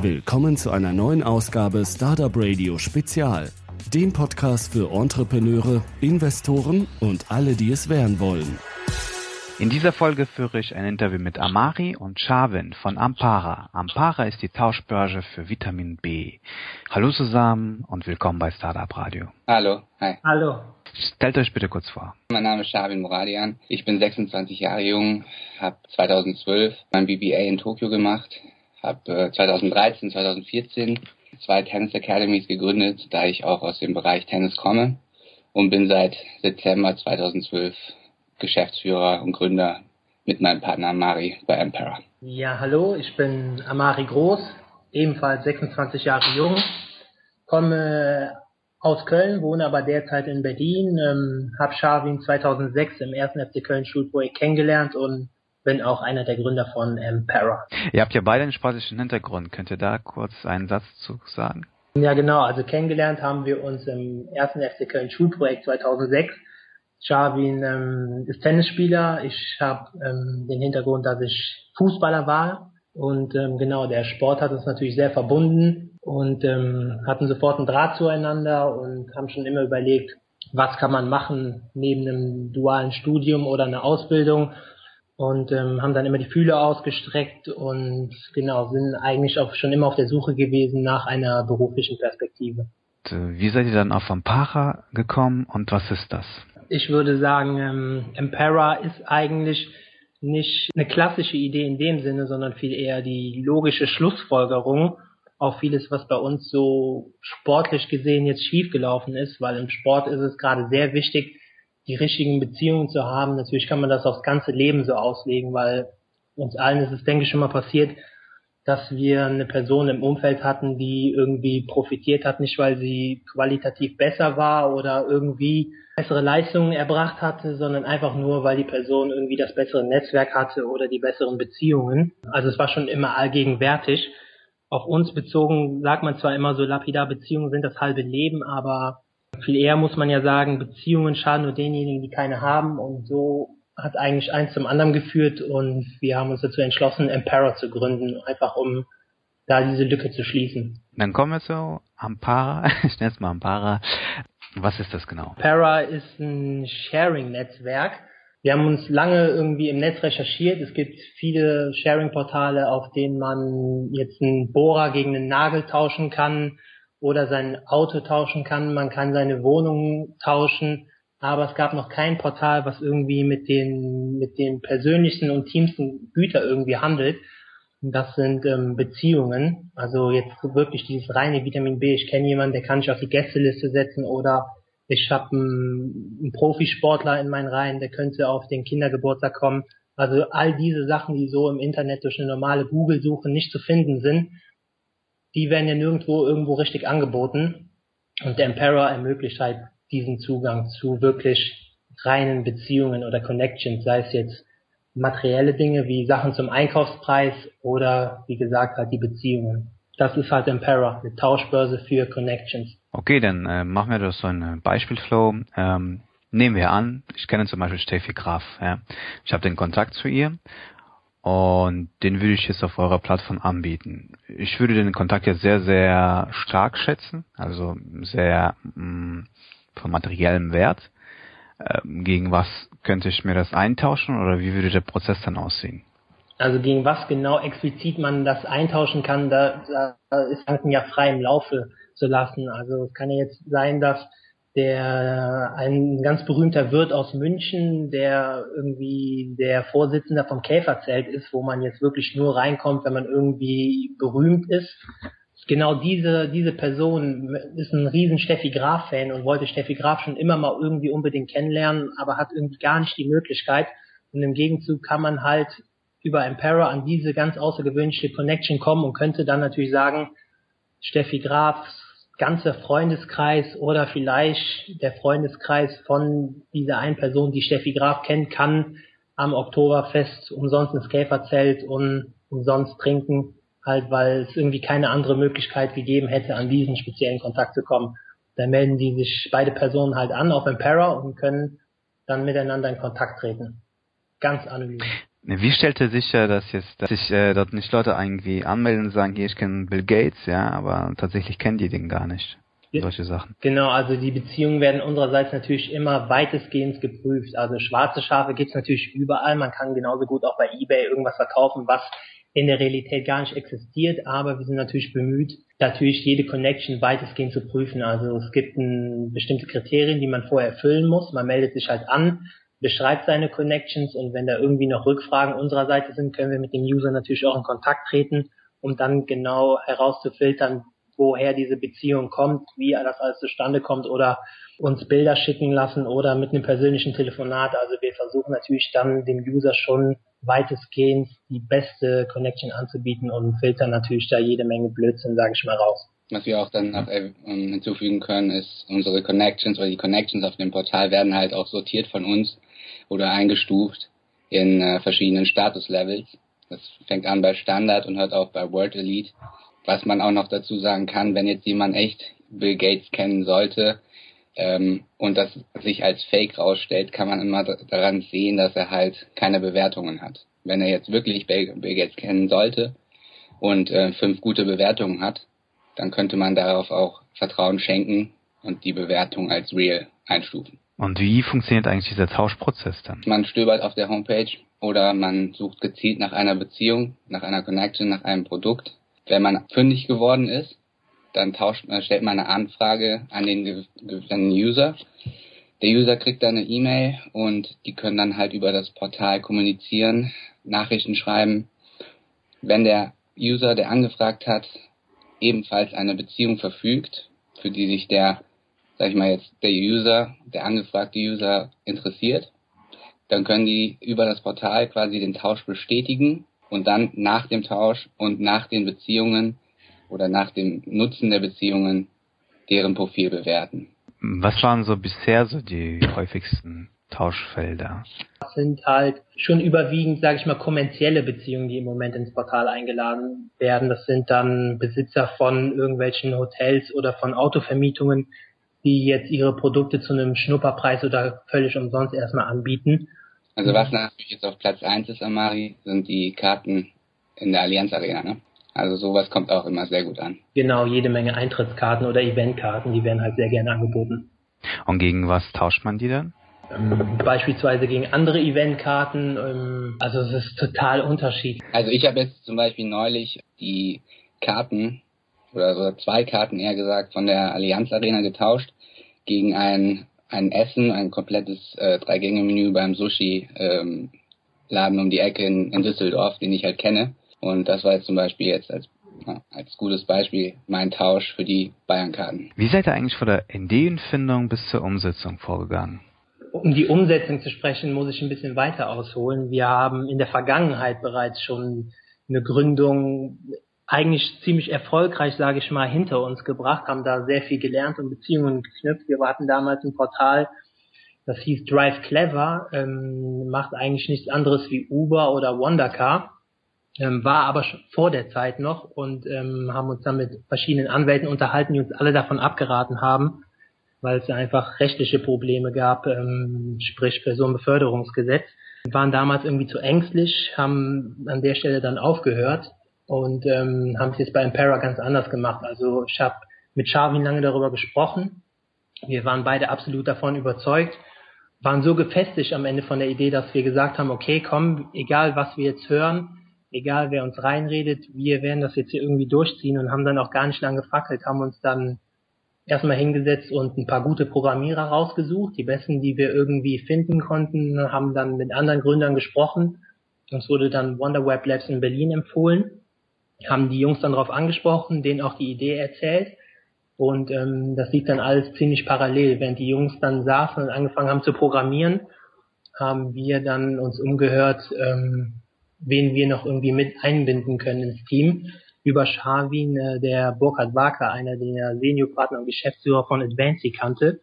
Willkommen zu einer neuen Ausgabe Startup Radio Spezial, dem Podcast für Entrepreneure, Investoren und alle, die es werden wollen. In dieser Folge führe ich ein Interview mit Amari und Shavin von Ampara. Ampara ist die Tauschbörse für Vitamin B. Hallo zusammen und willkommen bei Startup Radio. Hallo, hi. Hallo. Stellt euch bitte kurz vor. Mein Name ist Shavin Muradian. Ich bin 26 Jahre jung, habe 2012 mein BBA in Tokio gemacht, habe 2013, 2014 zwei Tennis Academies gegründet, da ich auch aus dem Bereich Tennis komme und bin seit Dezember 2012 Geschäftsführer und Gründer mit meinem Partner Amari bei Empera. Ja, hallo, ich bin Amari Groß, ebenfalls 26 Jahre jung, komme aus Köln, wohne aber derzeit in Berlin, ähm, habe Shavin 2006 im ersten FC Köln Schulprojekt kennengelernt und bin auch einer der Gründer von Empera. Ihr habt ja beide einen sportlichen Hintergrund. Könnt ihr da kurz einen Satz zu sagen? Ja, genau. Also kennengelernt haben wir uns im ersten FC Köln Schulprojekt 2006 Jarvin ähm, ist Tennisspieler. Ich habe ähm, den Hintergrund, dass ich Fußballer war. Und ähm, genau, der Sport hat uns natürlich sehr verbunden und ähm, hatten sofort einen Draht zueinander und haben schon immer überlegt, was kann man machen neben einem dualen Studium oder einer Ausbildung und ähm, haben dann immer die Fühler ausgestreckt und genau sind eigentlich auch schon immer auf der Suche gewesen nach einer beruflichen Perspektive. Wie seid ihr dann auf Ampara gekommen und was ist das? ich würde sagen, ähm, Empera ist eigentlich nicht eine klassische Idee in dem Sinne, sondern viel eher die logische Schlussfolgerung auf vieles, was bei uns so sportlich gesehen jetzt schiefgelaufen ist, weil im Sport ist es gerade sehr wichtig, die richtigen Beziehungen zu haben. Natürlich kann man das aufs ganze Leben so auslegen, weil uns allen ist es, denke ich, schon mal passiert, dass wir eine Person im Umfeld hatten, die irgendwie profitiert hat, nicht weil sie qualitativ besser war oder irgendwie bessere Leistungen erbracht hatte, sondern einfach nur, weil die Person irgendwie das bessere Netzwerk hatte oder die besseren Beziehungen. Also es war schon immer allgegenwärtig. Auf uns bezogen sagt man zwar immer so lapidar, Beziehungen sind das halbe Leben, aber viel eher muss man ja sagen, Beziehungen schaden nur denjenigen, die keine haben und so hat eigentlich eins zum anderen geführt und wir haben uns dazu entschlossen, Empara zu gründen, einfach um da diese Lücke zu schließen. Dann kommen wir zu Ampara. Ich nenne es mal Ampara. Was ist das genau? Para ist ein Sharing-Netzwerk. Wir haben uns lange irgendwie im Netz recherchiert. Es gibt viele Sharing-Portale, auf denen man jetzt einen Bohrer gegen einen Nagel tauschen kann oder sein Auto tauschen kann. Man kann seine Wohnung tauschen. Aber es gab noch kein Portal, was irgendwie mit den, mit den persönlichsten und tiefsten Güter irgendwie handelt. Das sind ähm, Beziehungen. Also jetzt wirklich dieses reine Vitamin B. Ich kenne jemanden, der kann ich auf die Gästeliste setzen oder ich habe einen, einen Profisportler in meinen Reihen, der könnte auf den Kindergeburtstag kommen. Also all diese Sachen, die so im Internet durch eine normale Google-Suche nicht zu finden sind, die werden ja nirgendwo irgendwo richtig angeboten. Und der Emperor ermöglicht halt diesen Zugang zu wirklich reinen Beziehungen oder Connections, sei es jetzt materielle Dinge wie Sachen zum Einkaufspreis oder wie gesagt halt die Beziehungen. Das ist halt Empera, eine Tauschbörse für Connections. Okay, dann äh, machen wir das so ein Beispielflow. Ähm, nehmen wir an, ich kenne zum Beispiel Steffi Graf. Ja. Ich habe den Kontakt zu ihr und den würde ich jetzt auf eurer Plattform anbieten. Ich würde den Kontakt jetzt sehr, sehr stark schätzen, also sehr mh, mm, von materiellem Wert. Ähm, gegen was könnte ich mir das eintauschen oder wie würde der Prozess dann aussehen? Also gegen was genau explizit man das eintauschen kann, da, da ist Banken ja frei im Laufe zu lassen. Also es kann ja jetzt sein, dass der ein ganz berühmter Wirt aus München, der irgendwie der Vorsitzender vom Käferzelt ist, wo man jetzt wirklich nur reinkommt, wenn man irgendwie berühmt ist genau diese, diese Person ist ein riesen Steffi Graf-Fan und wollte Steffi Graf schon immer mal irgendwie unbedingt kennenlernen, aber hat irgendwie gar nicht die Möglichkeit. Und im Gegenzug kann man halt über Empera an diese ganz außergewöhnliche Connection kommen und könnte dann natürlich sagen, Steffi Grafs ganzer Freundeskreis oder vielleicht der Freundeskreis von dieser einen Person, die Steffi Graf kennt, kann am Oktoberfest umsonst ins Käferzelt und umsonst trinken halt weil es irgendwie keine andere Möglichkeit gegeben hätte, an diesen speziellen Kontakt zu kommen. Dann melden die sich beide Personen halt an auf Empera und können dann miteinander in Kontakt treten. Ganz anonym. Wie stellt er sicher, dass jetzt, dass sich äh, dort nicht Leute irgendwie anmelden und sagen, hier, ich kenne Bill Gates, ja, aber tatsächlich kennen die den gar nicht? Solche Sachen. Genau, also die Beziehungen werden unsererseits natürlich immer weitestgehend geprüft. Also schwarze Schafe gibt's natürlich überall. Man kann genauso gut auch bei eBay irgendwas verkaufen, was in der Realität gar nicht existiert, aber wir sind natürlich bemüht, natürlich jede Connection weitestgehend zu prüfen. Also es gibt ein, bestimmte Kriterien, die man vorher erfüllen muss. Man meldet sich halt an, beschreibt seine Connections und wenn da irgendwie noch Rückfragen unserer Seite sind, können wir mit dem User natürlich auch in Kontakt treten, um dann genau herauszufiltern, woher diese Beziehung kommt, wie das alles zustande kommt oder uns Bilder schicken lassen oder mit einem persönlichen Telefonat. Also wir versuchen natürlich dann dem User schon weitestgehend die beste Connection anzubieten und filtern natürlich da jede Menge Blödsinn, sage ich mal, raus. Was wir auch dann noch äh, hinzufügen können, ist unsere Connections oder die Connections auf dem Portal werden halt auch sortiert von uns oder eingestuft in äh, verschiedenen Statuslevels. Das fängt an bei Standard und hört auch bei World Elite. Was man auch noch dazu sagen kann, wenn jetzt jemand echt Bill Gates kennen sollte ähm, und das sich als Fake rausstellt, kann man immer daran sehen, dass er halt keine Bewertungen hat. Wenn er jetzt wirklich Bill, Gates kennen sollte und äh, fünf gute Bewertungen hat, dann könnte man darauf auch Vertrauen schenken und die Bewertung als real einstufen. Und wie funktioniert eigentlich dieser Tauschprozess dann? Man stöbert auf der Homepage oder man sucht gezielt nach einer Beziehung, nach einer Connection, nach einem Produkt. Wenn man fündig geworden ist, dann tauscht, äh, stellt man eine Anfrage an den, an User. Der User kriegt dann eine E-Mail und die können dann halt über das Portal kommunizieren, Nachrichten schreiben. Wenn der User, der angefragt hat, ebenfalls eine Beziehung verfügt, für die sich der sag ich mal jetzt, der User, der angefragte User interessiert, dann können die über das Portal quasi den Tausch bestätigen und dann nach dem Tausch und nach den Beziehungen oder nach dem Nutzen der Beziehungen deren Profil bewerten. Was waren so bisher so die häufigsten Tauschfelder? Das sind halt schon überwiegend, sage ich mal, kommerzielle Beziehungen, die im Moment ins Portal eingeladen werden. Das sind dann Besitzer von irgendwelchen Hotels oder von Autovermietungen, die jetzt ihre Produkte zu einem Schnupperpreis oder völlig umsonst erstmal anbieten. Also was natürlich jetzt auf Platz eins ist, Amari, sind die Karten in der Allianz Arena, ne? Also sowas kommt auch immer sehr gut an. Genau, jede Menge Eintrittskarten oder Eventkarten, die werden halt sehr gerne angeboten. Und gegen was tauscht man die dann? Ähm, beispielsweise gegen andere Eventkarten. Ähm, also es ist total unterschiedlich. Also ich habe jetzt zum Beispiel neulich die Karten oder so zwei Karten eher gesagt von der Allianz Arena getauscht gegen ein ein Essen, ein komplettes äh, Drei-Gänge-Menü beim Sushi ähm, Laden um die Ecke in, in Düsseldorf, den ich halt kenne. Und das war jetzt zum Beispiel jetzt als ja, als gutes Beispiel mein Tausch für die Bayern-Karten. Wie seid ihr eigentlich von der Ideenfindung bis zur Umsetzung vorgegangen? Um die Umsetzung zu sprechen, muss ich ein bisschen weiter ausholen. Wir haben in der Vergangenheit bereits schon eine Gründung eigentlich ziemlich erfolgreich, sage ich mal, hinter uns gebracht, haben da sehr viel gelernt und Beziehungen geknüpft. Wir hatten damals ein Portal, das hieß Drive Clever, ähm, macht eigentlich nichts anderes wie Uber oder Wondercar, ähm, war aber vor der Zeit noch und ähm, haben uns dann mit verschiedenen Anwälten unterhalten, die uns alle davon abgeraten haben, weil es einfach rechtliche Probleme gab, ähm, sprich Personenbeförderungsgesetz. Wir waren damals irgendwie zu ängstlich, haben an der Stelle dann aufgehört und ähm, haben es jetzt bei Impera ganz anders gemacht. Also ich habe mit Charvin lange darüber gesprochen. Wir waren beide absolut davon überzeugt, waren so gefestigt am Ende von der Idee, dass wir gesagt haben, okay, komm, egal was wir jetzt hören, egal wer uns reinredet, wir werden das jetzt hier irgendwie durchziehen und haben dann auch gar nicht lange gefackelt, haben uns dann erstmal hingesetzt und ein paar gute Programmierer rausgesucht, die besten, die wir irgendwie finden konnten, haben dann mit anderen Gründern gesprochen. Uns wurde dann Wonder Web Labs in Berlin empfohlen haben die Jungs dann darauf angesprochen, denen auch die Idee erzählt. Und ähm, das lief dann alles ziemlich parallel. Während die Jungs dann saßen und angefangen haben zu programmieren, haben wir dann uns umgehört, ähm, wen wir noch irgendwie mit einbinden können ins Team. Über Scharwin, äh, der Burkhard Waker, einer der Seniorpartner und Geschäftsführer von Advancy kannte,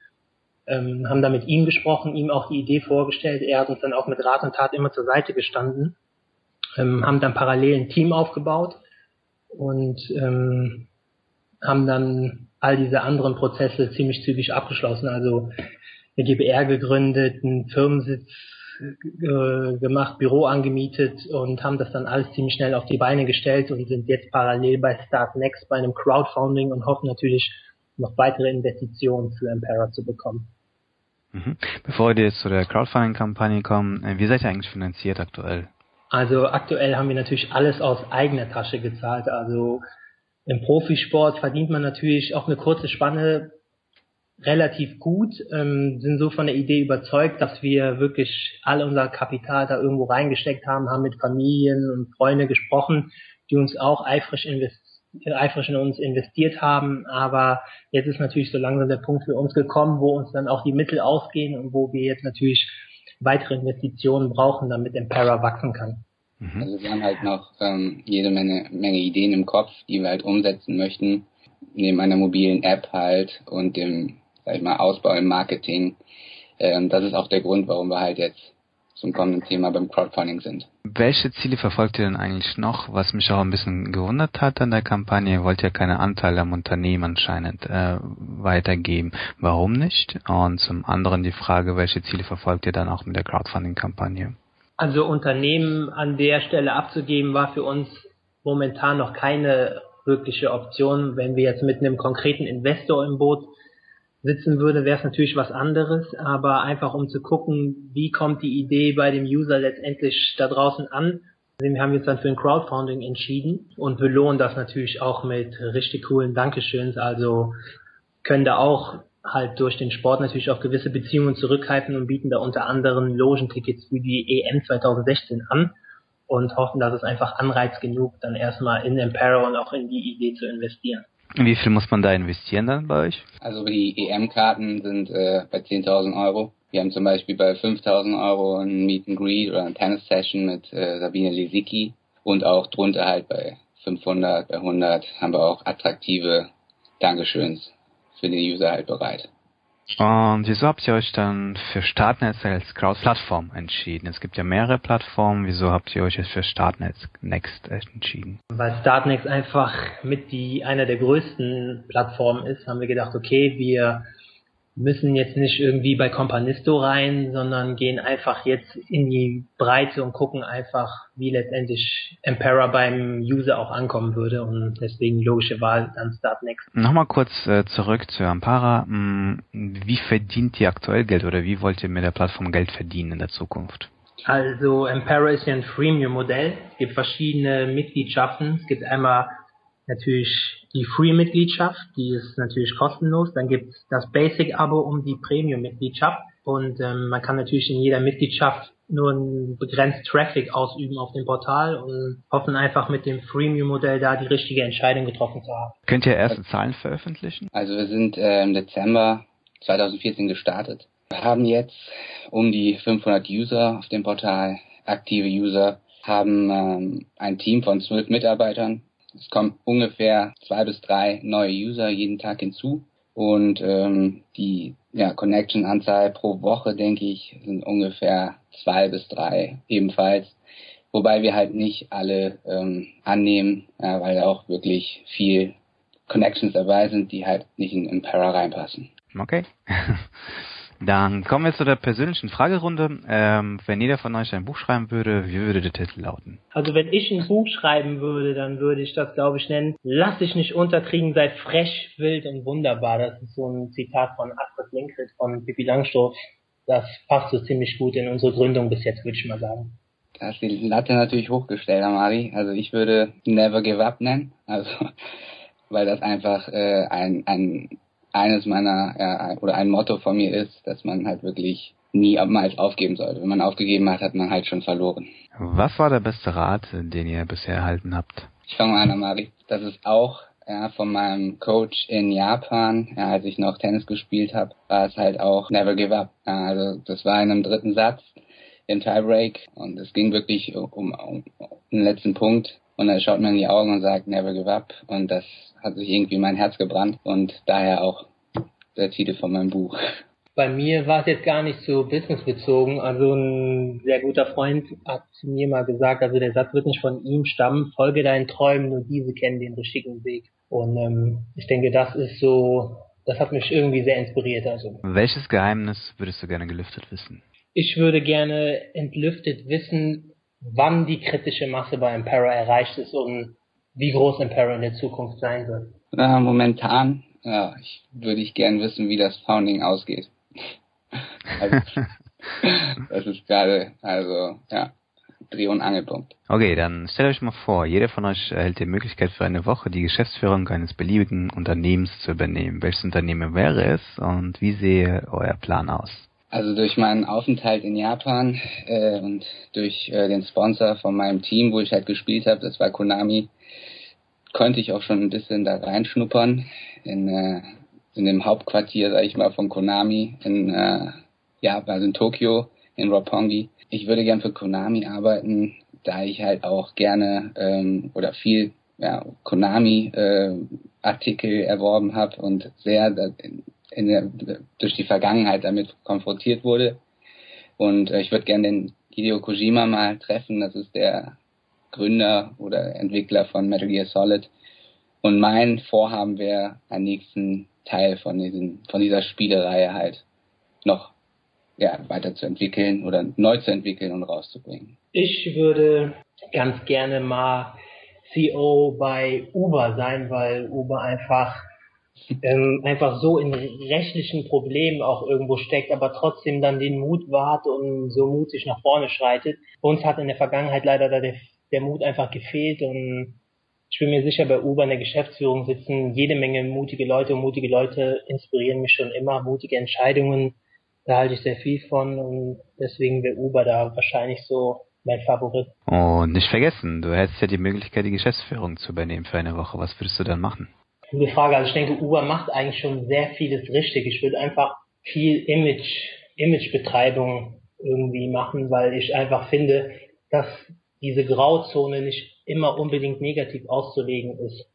ähm, haben da mit ihm gesprochen, ihm auch die Idee vorgestellt. Er hat uns dann auch mit Rat und Tat immer zur Seite gestanden, ähm, haben dann parallel ein Team aufgebaut und ähm, haben dann all diese anderen Prozesse ziemlich zügig abgeschlossen. Also eine GBR gegründet, einen Firmensitz äh, gemacht, Büro angemietet und haben das dann alles ziemlich schnell auf die Beine gestellt und sind jetzt parallel bei Start Next bei einem Crowdfunding und hoffen natürlich noch weitere Investitionen für Impera zu bekommen. Mhm. Bevor wir jetzt zu der Crowdfunding-Kampagne kommen, äh, wie seid ihr eigentlich finanziert aktuell? Also aktuell haben wir natürlich alles aus eigener Tasche gezahlt. Also im Profisport verdient man natürlich auch eine kurze Spanne relativ gut, ähm, sind so von der Idee überzeugt, dass wir wirklich all unser Kapital da irgendwo reingesteckt haben, haben mit Familien und Freunden gesprochen, die uns auch eifrig, invest eifrig in uns investiert haben. Aber jetzt ist natürlich so langsam der Punkt für uns gekommen, wo uns dann auch die Mittel ausgehen und wo wir jetzt natürlich weitere Investitionen brauchen, damit Impera wachsen kann. Mhm. Also wir haben halt noch ähm, jede Menge, Menge Ideen im Kopf, die wir halt umsetzen möchten, neben einer mobilen App halt und dem, sag ich mal, Ausbau im Marketing. Ähm, das ist auch der Grund, warum wir halt jetzt zum kommenden Thema beim Crowdfunding sind. Welche Ziele verfolgt ihr denn eigentlich noch? Was mich auch ein bisschen gewundert hat an der Kampagne, ihr wollt ja keine Anteile am Unternehmen anscheinend äh, weitergeben. Warum nicht? Und zum anderen die Frage, welche Ziele verfolgt ihr dann auch mit der Crowdfunding-Kampagne? Also Unternehmen an der Stelle abzugeben, war für uns momentan noch keine wirkliche Option. Wenn wir jetzt mit einem konkreten Investor im Boot sitzen würde, wäre es natürlich was anderes, aber einfach um zu gucken, wie kommt die Idee bei dem User letztendlich da draußen an. Wir haben jetzt dann für ein Crowdfunding entschieden und belohnen das natürlich auch mit richtig coolen Dankeschöns. Also können da auch halt durch den Sport natürlich auf gewisse Beziehungen zurückhalten und bieten da unter anderem Logentickets für die EM 2016 an und hoffen, dass es einfach Anreiz genug, dann erstmal in Empero und auch in die Idee zu investieren. Wie viel muss man da investieren dann bei euch? Also die EM-Karten sind äh, bei 10.000 Euro. Wir haben zum Beispiel bei 5.000 Euro ein Meet and Greet oder eine Tennis-Session mit äh, Sabine Lisicki und auch drunter halt bei 500, bei 100 haben wir auch attraktive Dankeschöns für den User halt bereit. Und wieso habt ihr euch dann für Startnext als Crowd-Plattform entschieden? Es gibt ja mehrere Plattformen. Wieso habt ihr euch jetzt für Startnext Next entschieden? Weil Startnext einfach mit die einer der größten Plattformen ist, haben wir gedacht, okay, wir müssen jetzt nicht irgendwie bei Companisto rein, sondern gehen einfach jetzt in die Breite und gucken einfach, wie letztendlich Empera beim User auch ankommen würde und deswegen logische Wahl dann Start Next. Nochmal kurz äh, zurück zu Ampara. Hm, wie verdient ihr aktuell Geld oder wie wollt ihr mit der Plattform Geld verdienen in der Zukunft? Also Empera ist ja ein Freemium-Modell. Es gibt verschiedene Mitgliedschaften. Es gibt einmal natürlich die Free-Mitgliedschaft, die ist natürlich kostenlos. Dann gibt es das Basic-Abo um die Premium-Mitgliedschaft. Und ähm, man kann natürlich in jeder Mitgliedschaft nur einen begrenzt Traffic ausüben auf dem Portal und hoffen einfach mit dem Freemium-Modell da die richtige Entscheidung getroffen zu haben. Könnt ihr erste Zahlen veröffentlichen? Also wir sind äh, im Dezember 2014 gestartet. Wir haben jetzt um die 500 User auf dem Portal, aktive User, haben ähm, ein Team von zwölf Mitarbeitern, es kommen ungefähr zwei bis drei neue User jeden Tag hinzu. Und ähm, die ja, Connection-Anzahl pro Woche, denke ich, sind ungefähr zwei bis drei ebenfalls. Wobei wir halt nicht alle ähm, annehmen, ja, weil auch wirklich viel Connections dabei sind, die halt nicht in Impera reinpassen. Okay. Dann kommen wir zu der persönlichen Fragerunde. Ähm, wenn jeder von euch ein Buch schreiben würde, wie würde der Titel lauten? Also wenn ich ein Buch schreiben würde, dann würde ich das, glaube ich, nennen, Lass dich nicht unterkriegen, sei frech, wild und wunderbar. Das ist so ein Zitat von Astrid Lindgren von Pippi Langstrumpf. Das passt so ziemlich gut in unsere Gründung bis jetzt, würde ich mal sagen. Da ist die Latte natürlich hochgestellt, Amari. Also ich würde Never Give Up nennen. Also weil das einfach äh, ein, ein eines meiner ja, oder ein Motto von mir ist, dass man halt wirklich niemals aufgeben sollte. Wenn man aufgegeben hat, hat man halt schon verloren. Was war der beste Rat, den ihr bisher erhalten habt? Ich fange mal an, Amari. Das ist auch ja, von meinem Coach in Japan, ja, als ich noch Tennis gespielt habe, war es halt auch Never Give Up. Ja, also das war in einem dritten Satz im Tiebreak und es ging wirklich um, um, um den letzten Punkt und er schaut mir in die Augen und sagt Never Give Up und das hat sich irgendwie mein Herz gebrannt und daher auch der Titel von meinem Buch. Bei mir war es jetzt gar nicht so businessbezogen. Also ein sehr guter Freund hat mir mal gesagt, also der Satz wird nicht von ihm stammen, folge deinen Träumen, nur diese kennen den richtigen Weg. Und ähm, ich denke, das ist so, das hat mich irgendwie sehr inspiriert. Also. Welches Geheimnis würdest du gerne gelüftet wissen? Ich würde gerne entlüftet wissen, wann die kritische Masse bei Impera erreicht ist und wie groß Impera in der Zukunft sein wird. Na, momentan, ja, ich würde ich gern wissen, wie das Founding ausgeht. also, das ist gerade, also, ja, Dreh- und Angelpunkt. Okay, dann stellt euch mal vor, jeder von euch erhält die Möglichkeit für eine Woche die Geschäftsführung eines beliebigen Unternehmens zu übernehmen. Welches Unternehmen wäre es und wie sehe euer Plan aus? Also durch meinen Aufenthalt in Japan äh, und durch äh, den Sponsor von meinem Team, wo ich halt gespielt habe, das war Konami, konnte ich auch schon ein bisschen da reinschnuppern in, äh, in dem Hauptquartier, sag ich mal, von Konami in äh, Japan, also in Tokio, in Roppongi ich würde gern für Konami arbeiten, da ich halt auch gerne ähm, oder viel ja, Konami äh, Artikel erworben habe und sehr in, in der, durch die Vergangenheit damit konfrontiert wurde. Und äh, ich würde gerne den Hideo Kojima mal treffen. Das ist der Gründer oder Entwickler von Metal Gear Solid. Und mein Vorhaben wäre, einen nächsten Teil von diesem, von dieser Spielereihe halt noch ja, weiterzuentwickeln oder neu zu entwickeln und rauszubringen? Ich würde ganz gerne mal CEO bei Uber sein, weil Uber einfach ähm, einfach so in rechtlichen Problemen auch irgendwo steckt, aber trotzdem dann den Mut wahrt und so mutig nach vorne schreitet. Uns hat in der Vergangenheit leider der, der Mut einfach gefehlt und ich bin mir sicher, bei Uber in der Geschäftsführung sitzen jede Menge mutige Leute und mutige Leute inspirieren mich schon immer, mutige Entscheidungen da halte ich sehr viel von und deswegen wäre Uber da wahrscheinlich so mein Favorit. Und nicht vergessen, du hättest ja die Möglichkeit, die Geschäftsführung zu übernehmen für eine Woche. Was würdest du dann machen? Gute Frage. Also ich denke, Uber macht eigentlich schon sehr vieles richtig. Ich würde einfach viel Image, Imagebetreibung irgendwie machen, weil ich einfach finde, dass diese Grauzone nicht immer unbedingt negativ auszulegen ist.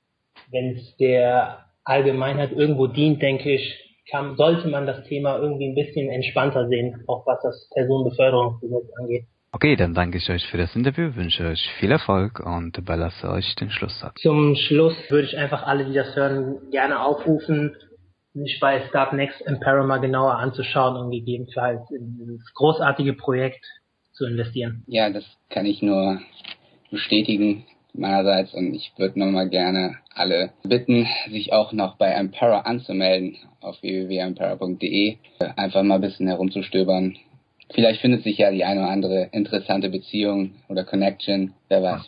Wenn es der Allgemeinheit irgendwo dient, denke ich, kann, sollte man das Thema irgendwie ein bisschen entspannter sehen, auch was das Personenbeförderungsgesetz angeht. Okay, dann danke ich euch für das Interview, wünsche euch viel Erfolg und überlasse euch den Schlusssatz. Zum Schluss würde ich einfach alle, die das hören, gerne aufrufen, sich bei Start Next Impera mal genauer anzuschauen und gegebenenfalls in dieses großartige Projekt zu investieren. Ja, das kann ich nur bestätigen meinerseits und ich würde nochmal gerne alle bitten, sich auch noch bei Ampera anzumelden auf www.ampera.de. Einfach mal ein bisschen herumzustöbern. Vielleicht findet sich ja die eine oder andere interessante Beziehung oder Connection, wer weiß.